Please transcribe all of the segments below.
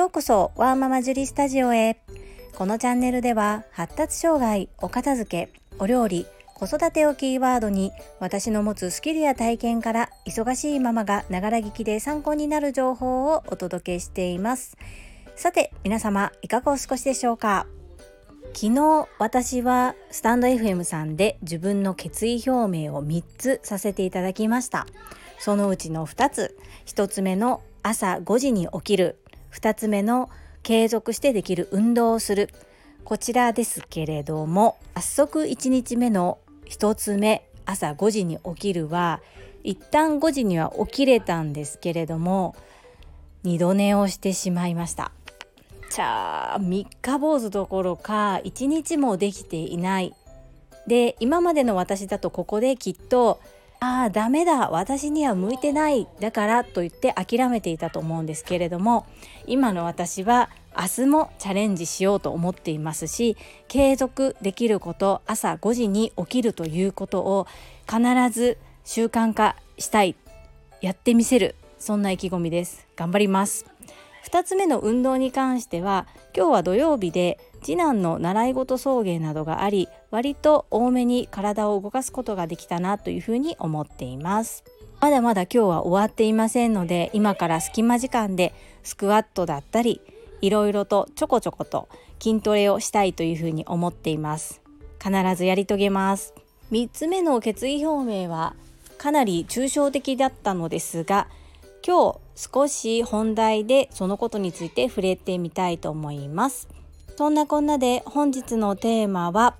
ようこそワーママジュリスタジオへ。このチャンネルでは発達障害お片付けお料理子育てをキーワードに私の持つスキルや体験から忙しいママがながら聞きで参考になる情報をお届けしています。さて皆様いかがお過ごしでしょうか？昨日私はスタンド FM さんで自分の決意表明を3つさせていただきました。そのうちの2つ。1つ目の朝5時に起きる。2つ目の継続してできる運動をする。こちらですけれども早速1日目の1つ目朝5時に起きるは一旦5時には起きれたんですけれども二度寝をしてしまいました。じゃあ三日坊主どころか一日もできていない。で今までの私だとここできっとああダメだ。私には向いてない。だからと言って諦めていたと思うんですけれども今の私は明日もチャレンジしようと思っていますし継続できること朝5時に起きるということを必ず習慣化したい。やってみせる。そんな意気込みです。頑張ります。2つ目の運動に関しては今日は土曜日で次男の習い事送迎などがあり割と多めに体を動かすことができたなというふうに思っています。まだまだ今日は終わっていませんので今から隙間時間でスクワットだったりいろいろとちょこちょこと筋トレをしたいというふうに思っています。必ずやり遂げます。3つ目の決意表明はかなり抽象的だったのですが今日少し本題でそのことについて触れてみたいと思います。そんなこんなで本日のテーマは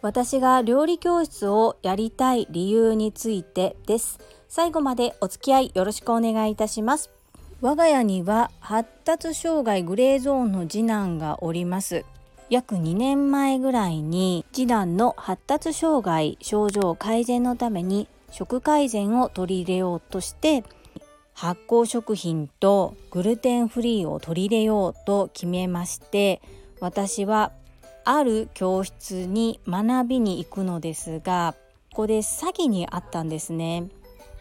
私が料理教室をやりたい理由についてです。最後までお付き合いよろしくお願いいたします。我が家には発達障害グレーゾーンの次男がおります。約2年前ぐらいに次男の発達障害症状改善のために食改善を取り入れようとして発酵食品とグルテンフリーを取り入れようと決めまして私はある教室に学びに行くのですがここで詐欺にあったんですね。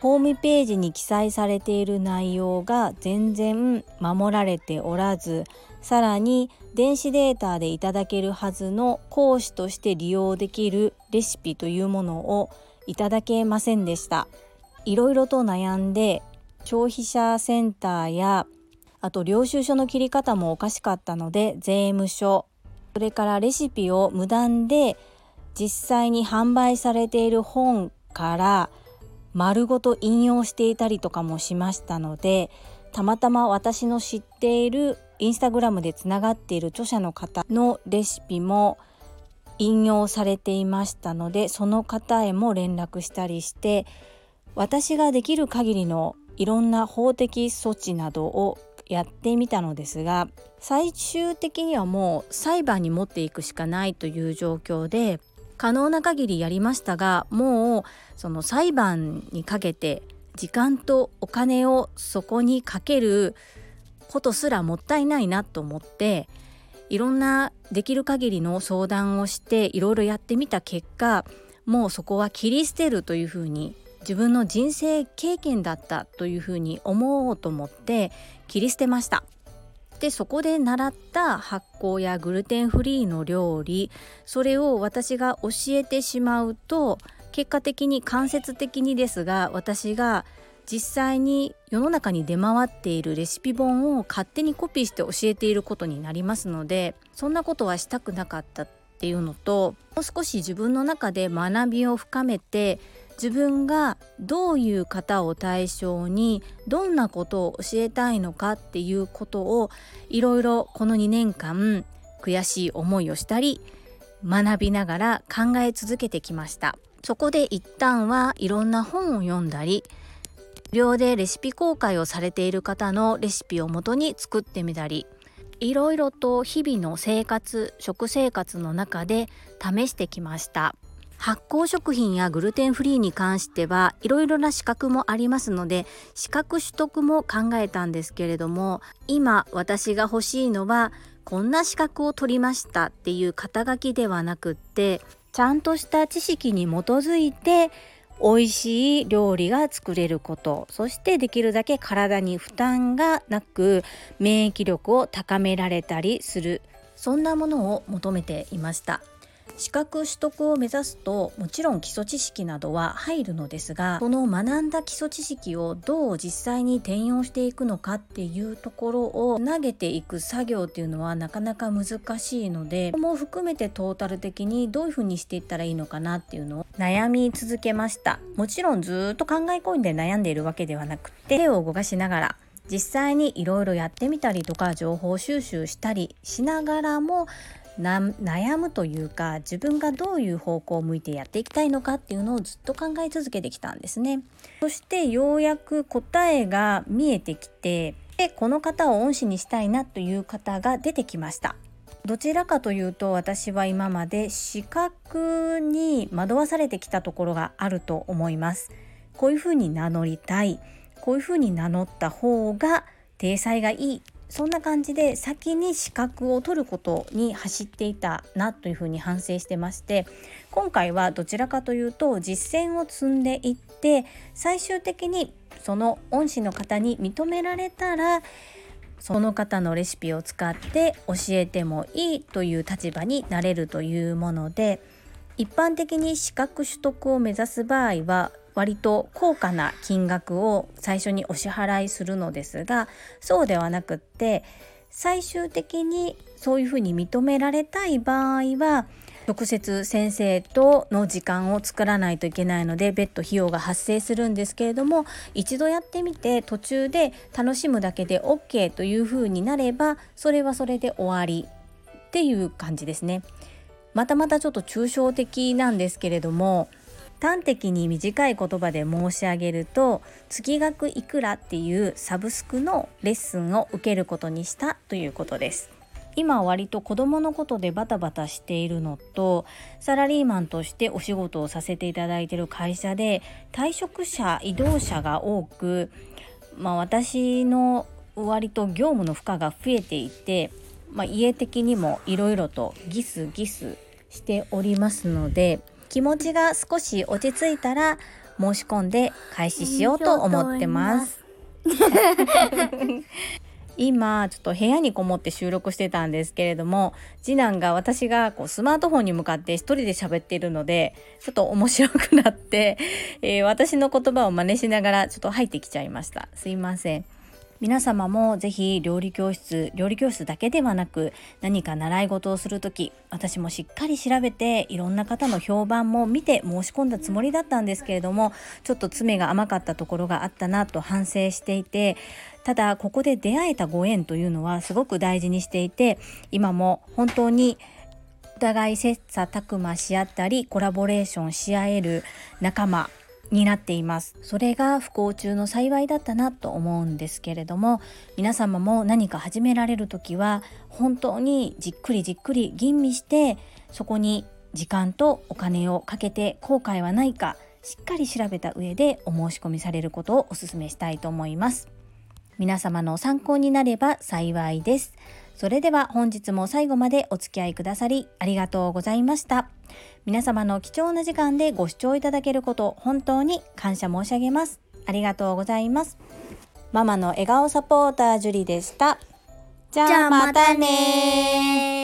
ホームページに記載されている内容が全然守られておらずさらに電子データでいただけるはずの講師として利用できるレシピというものをいただけませんでした。いろいろと悩んで消費者センターやあと領収書の切り方もおかしかったので税務署。それからレシピを無断で実際に販売されている本から丸ごと引用していたりとかもしましたのでたまたま私の知っているインスタグラムでつながっている著者の方のレシピも引用されていましたのでその方へも連絡したりして私ができる限りのいろんな法的措置などをやってみたのですが最終的にはもう裁判に持っていくしかないという状況で可能な限りやりましたがもうその裁判にかけて時間とお金をそこにかけることすらもったいないなと思っていろんなできる限りの相談をしていろいろやってみた結果もうそこは切り捨てるというふうに自分の人生経験だったというふうに思おうと思って切り捨てました。でそこで習った発酵やグルテンフリーの料理それを私が教えてしまうと結果的に間接的にですが私が実際に世の中に出回っているレシピ本を勝手にコピーして教えていることになりますのでそんなことはしたくなかった。っていうのともう少し自分の中で学びを深めて自分がどういう方を対象にどんなことを教えたいのかっていうことをいろいろこの2年間悔しい思いをしたり学びながら考え続けてきました。そこで一旦はいろんな本を読んだり無料でレシピ公開をされている方のレシピをもとに作ってみたりいろいろと日々の生活食生活の中で試してきました。発酵食品やグルテンフリーに関してはいろいろな資格もありますので資格取得も考えたんですけれども今私が欲しいのはこんな資格を取りましたっていう肩書きではなくってちゃんとした知識に基づいて美味しい料理が作れること。そしてできるだけ体に負担がなく免疫力を高められたりする。そんなものを求めていました。資格取得を目指すともちろん基礎知識などは入るのですがその学んだ基礎知識をどう実際に転用していくのかっていうところを投げていく作業っていうのはなかなか難しいのでも含めてトータル的にどういうふうにしていったらいいのかなっていうのを悩み続けました。もちろんずっと考え込んで悩んでいるわけではなくて手を動かしながら実際にいろいろやってみたりとか情報収集したりしながらも悩むというか自分がどういう方向を向いてやっていきたいのかっていうのをずっと考え続けてきたんですね。そしてようやく答えが見えてきてでこの方を恩師にしたいなという方が出てきました。どちらかというと私は今まで視覚に惑わされてきたところがあると思います。こういうふうに名乗りたいこういうふうに名乗った方が体裁がいいそんな感じで先に資格を取ることに走っていたなというふうに反省してまして今回はどちらかというと実践を積んでいって最終的にその恩師の方に認められたらその方のレシピを使って教えてもいいという立場になれるというもので一般的に資格取得を目指す場合は割と高価な金額を最初にお支払いするのですがそうではなくって最終的にそういうふうに認められたい場合は直接先生との時間を作らないといけないので別途費用が発生するんですけれども一度やってみて途中で楽しむだけで OK というふうになればそれはそれで終わりっていう感じですね。またまたちょっと抽象的なんですけれども端的に短い言葉で申し上げると月額いくらっていうサブスクのレッスンを受けることにしたということです。今割と子供のことでバタバタしているのとサラリーマンとしてお仕事をさせていただいている会社で退職者移動者が多く、まあ、私の割と業務の負荷が増えていて、まあ、家的にもいろいろとギスギスしておりますので気持ちが少し落ち着いたら申し込んで開始しようと思ってます。今ちょっと部屋にこもって収録してたんですけれども次男が私がこうスマートフォンに向かって一人で喋っているのでちょっと面白くなって、えー、私の言葉を真似しながらちょっと入ってきちゃいましたすいません皆様もぜひ料理教室料理教室だけではなく何か習い事をする時私もしっかり調べていろんな方の評判も見て申し込んだつもりだったんですけれどもちょっと詰めが甘かったところがあったなと反省していてただここで出会えたご縁というのはすごく大事にしていて今も本当にお互い切磋琢磨し合ったりコラボレーションし合える仲間になっています。それが不幸中の幸いだったなと思うんですけれども皆様も何か始められる時は本当にじっくりじっくり吟味してそこに時間とお金をかけて後悔はないかしっかり調べた上でお申し込みされることをお勧めしたいと思います。皆様の参考になれば幸いです。それでは本日も最後までお付き合いくださりありがとうございました。皆様の貴重な時間でご視聴いただけること本当に感謝申し上げます。ありがとうございます。ママの笑顔サポータージュリでした。じゃあまたね